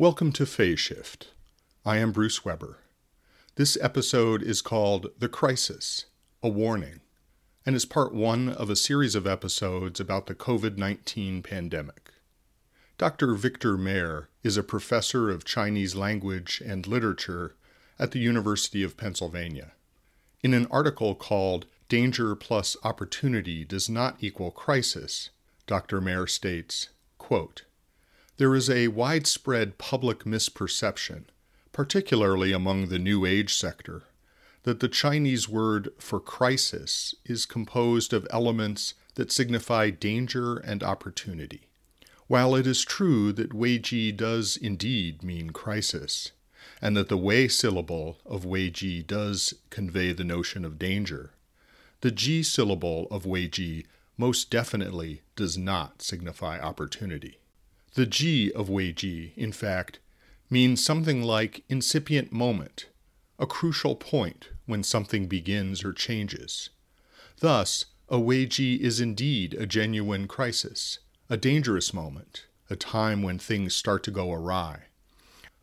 Welcome to Phase Shift. I am Bruce Weber. This episode is called The Crisis A Warning and is part one of a series of episodes about the COVID 19 pandemic. Dr. Victor Mair is a professor of Chinese language and literature at the University of Pennsylvania. In an article called Danger plus Opportunity Does Not Equal Crisis, Dr. Mair states, quote, there is a widespread public misperception, particularly among the New Age sector, that the Chinese word for crisis is composed of elements that signify danger and opportunity. While it is true that Weiji does indeed mean crisis, and that the Wei syllable of Weiji does convey the notion of danger, the Ji syllable of Weiji most definitely does not signify opportunity. The Ji of Wei Ji, in fact, means something like incipient moment, a crucial point when something begins or changes. Thus, a Wei Ji is indeed a genuine crisis, a dangerous moment, a time when things start to go awry.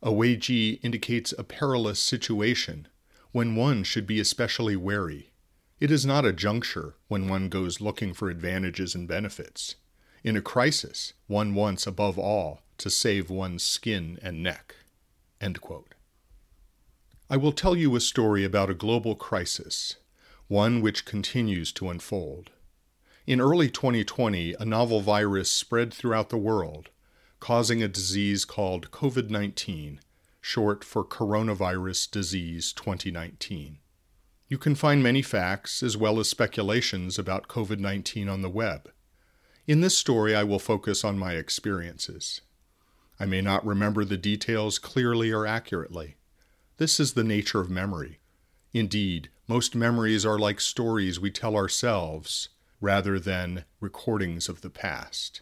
A Wei Ji indicates a perilous situation, when one should be especially wary. It is not a juncture when one goes looking for advantages and benefits. In a crisis, one wants above all to save one's skin and neck. I will tell you a story about a global crisis, one which continues to unfold. In early 2020, a novel virus spread throughout the world, causing a disease called COVID 19, short for Coronavirus Disease 2019. You can find many facts as well as speculations about COVID 19 on the web. In this story, I will focus on my experiences. I may not remember the details clearly or accurately. This is the nature of memory. Indeed, most memories are like stories we tell ourselves rather than recordings of the past.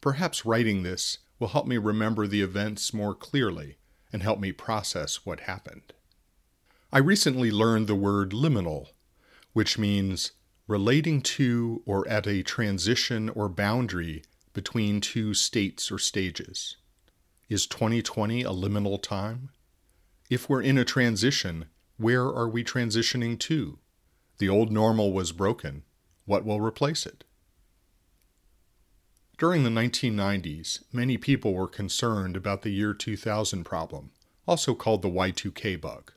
Perhaps writing this will help me remember the events more clearly and help me process what happened. I recently learned the word liminal, which means relating to or at a transition or boundary between two states or stages. Is 2020 a liminal time? If we're in a transition, where are we transitioning to? The old normal was broken. What will replace it? During the 1990s, many people were concerned about the year 2000 problem, also called the Y2K bug.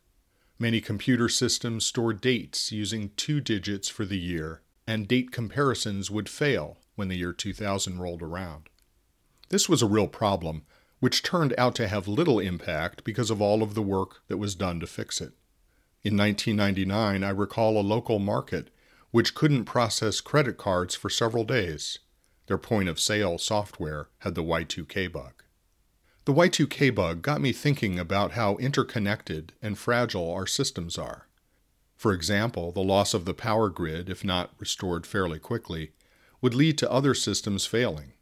Many computer systems store dates using two digits for the year, and date comparisons would fail when the year 2000 rolled around. This was a real problem, which turned out to have little impact because of all of the work that was done to fix it. In 1999, I recall a local market which couldn't process credit cards for several days. Their point of sale software had the Y2K bug. The Y2K bug got me thinking about how interconnected and fragile our systems are. For example, the loss of the power grid, if not restored fairly quickly, would lead to other systems failing.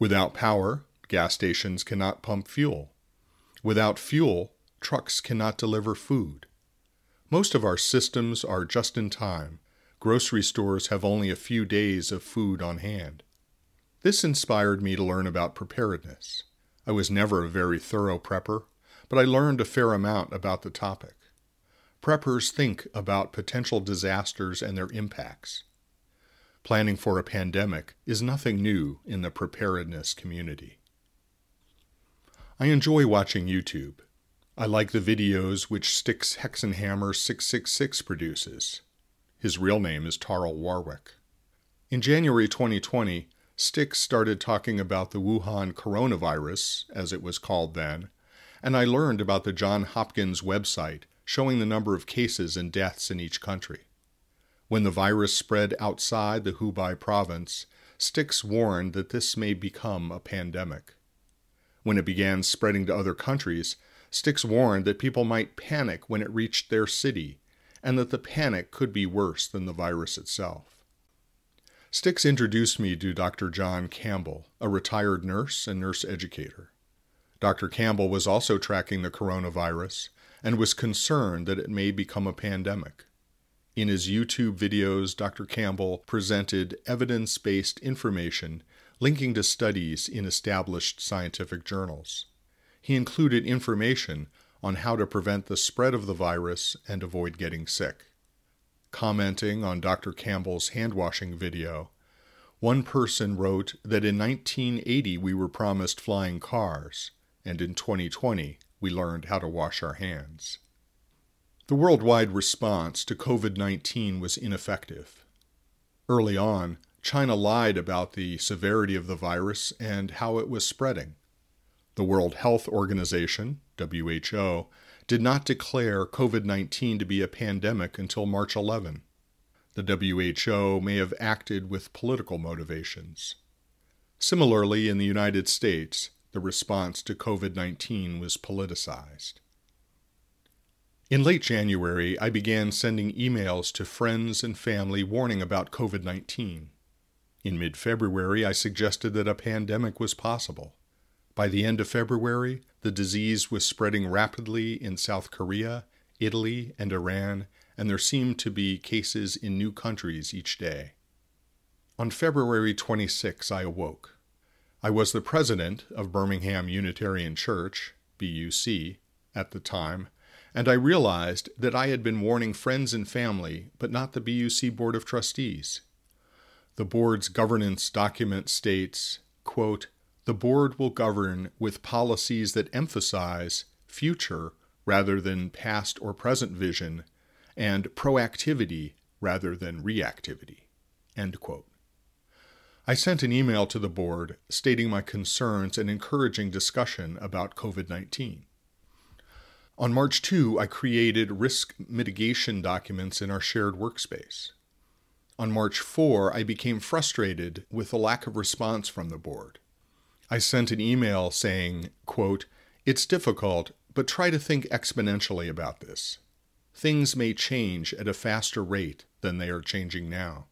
Without power, gas stations cannot pump fuel. Without fuel, trucks cannot deliver food. Most of our systems are just in time. Grocery stores have only a few days of food on hand. This inspired me to learn about preparedness. I was never a very thorough prepper, but I learned a fair amount about the topic. Preppers think about potential disasters and their impacts. Planning for a pandemic is nothing new in the preparedness community. I enjoy watching YouTube. I like the videos which Styx Hexenhammer 666 produces. His real name is Tarl Warwick. In January 2020, Styx started talking about the Wuhan coronavirus, as it was called then, and I learned about the John Hopkins website showing the number of cases and deaths in each country. When the virus spread outside the Hubei province, Styx warned that this may become a pandemic. When it began spreading to other countries, Styx warned that people might panic when it reached their city, and that the panic could be worse than the virus itself. Styx introduced me to Dr. John Campbell, a retired nurse and nurse educator. Dr. Campbell was also tracking the coronavirus and was concerned that it may become a pandemic. In his YouTube videos, Dr. Campbell presented evidence based information linking to studies in established scientific journals. he included information on how to prevent the spread of the virus and avoid getting sick. Commenting on Dr. Campbell's hand washing video, one person wrote that in 1980 we were promised flying cars, and in 2020 we learned how to wash our hands. The worldwide response to COVID 19 was ineffective. Early on, China lied about the severity of the virus and how it was spreading. The World Health Organization, WHO, did not declare COVID 19 to be a pandemic until March 11. The WHO may have acted with political motivations. Similarly, in the United States, the response to COVID 19 was politicized. In late January, I began sending emails to friends and family warning about COVID 19. In mid February, I suggested that a pandemic was possible. By the end of February, the disease was spreading rapidly in South Korea, Italy, and Iran, and there seemed to be cases in new countries each day. On February 26, I awoke. I was the president of Birmingham Unitarian Church, BUC, at the time, and I realized that I had been warning friends and family, but not the BUC Board of Trustees. The board's governance document states, quote, the board will govern with policies that emphasize future rather than past or present vision and proactivity rather than reactivity. I sent an email to the board stating my concerns and encouraging discussion about COVID 19. On March 2, I created risk mitigation documents in our shared workspace. On March 4, I became frustrated with the lack of response from the board. I sent an email saying, quote, It's difficult, but try to think exponentially about this. Things may change at a faster rate than they are changing now.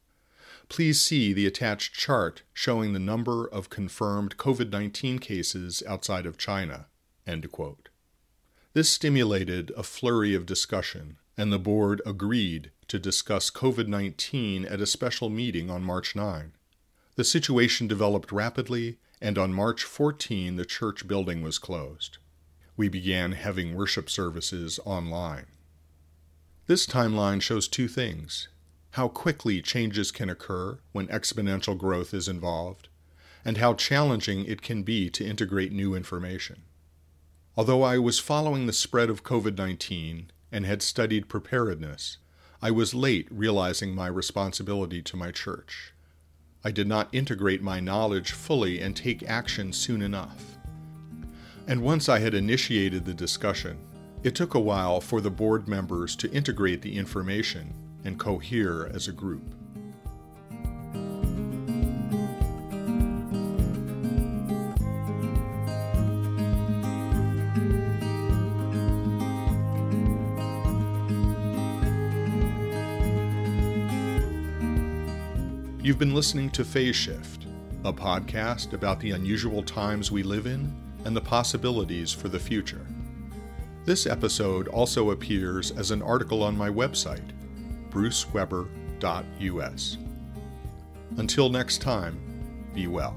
Please see the attached chart showing the number of confirmed COVID 19 cases outside of China. End quote. This stimulated a flurry of discussion, and the board agreed to discuss COVID 19 at a special meeting on March 9. The situation developed rapidly, and on March 14, the church building was closed. We began having worship services online. This timeline shows two things how quickly changes can occur when exponential growth is involved, and how challenging it can be to integrate new information. Although I was following the spread of COVID 19 and had studied preparedness, I was late realizing my responsibility to my church. I did not integrate my knowledge fully and take action soon enough. And once I had initiated the discussion, it took a while for the board members to integrate the information and cohere as a group. You've been listening to Phase Shift, a podcast about the unusual times we live in and the possibilities for the future. This episode also appears as an article on my website, bruceweber.us. Until next time, be well.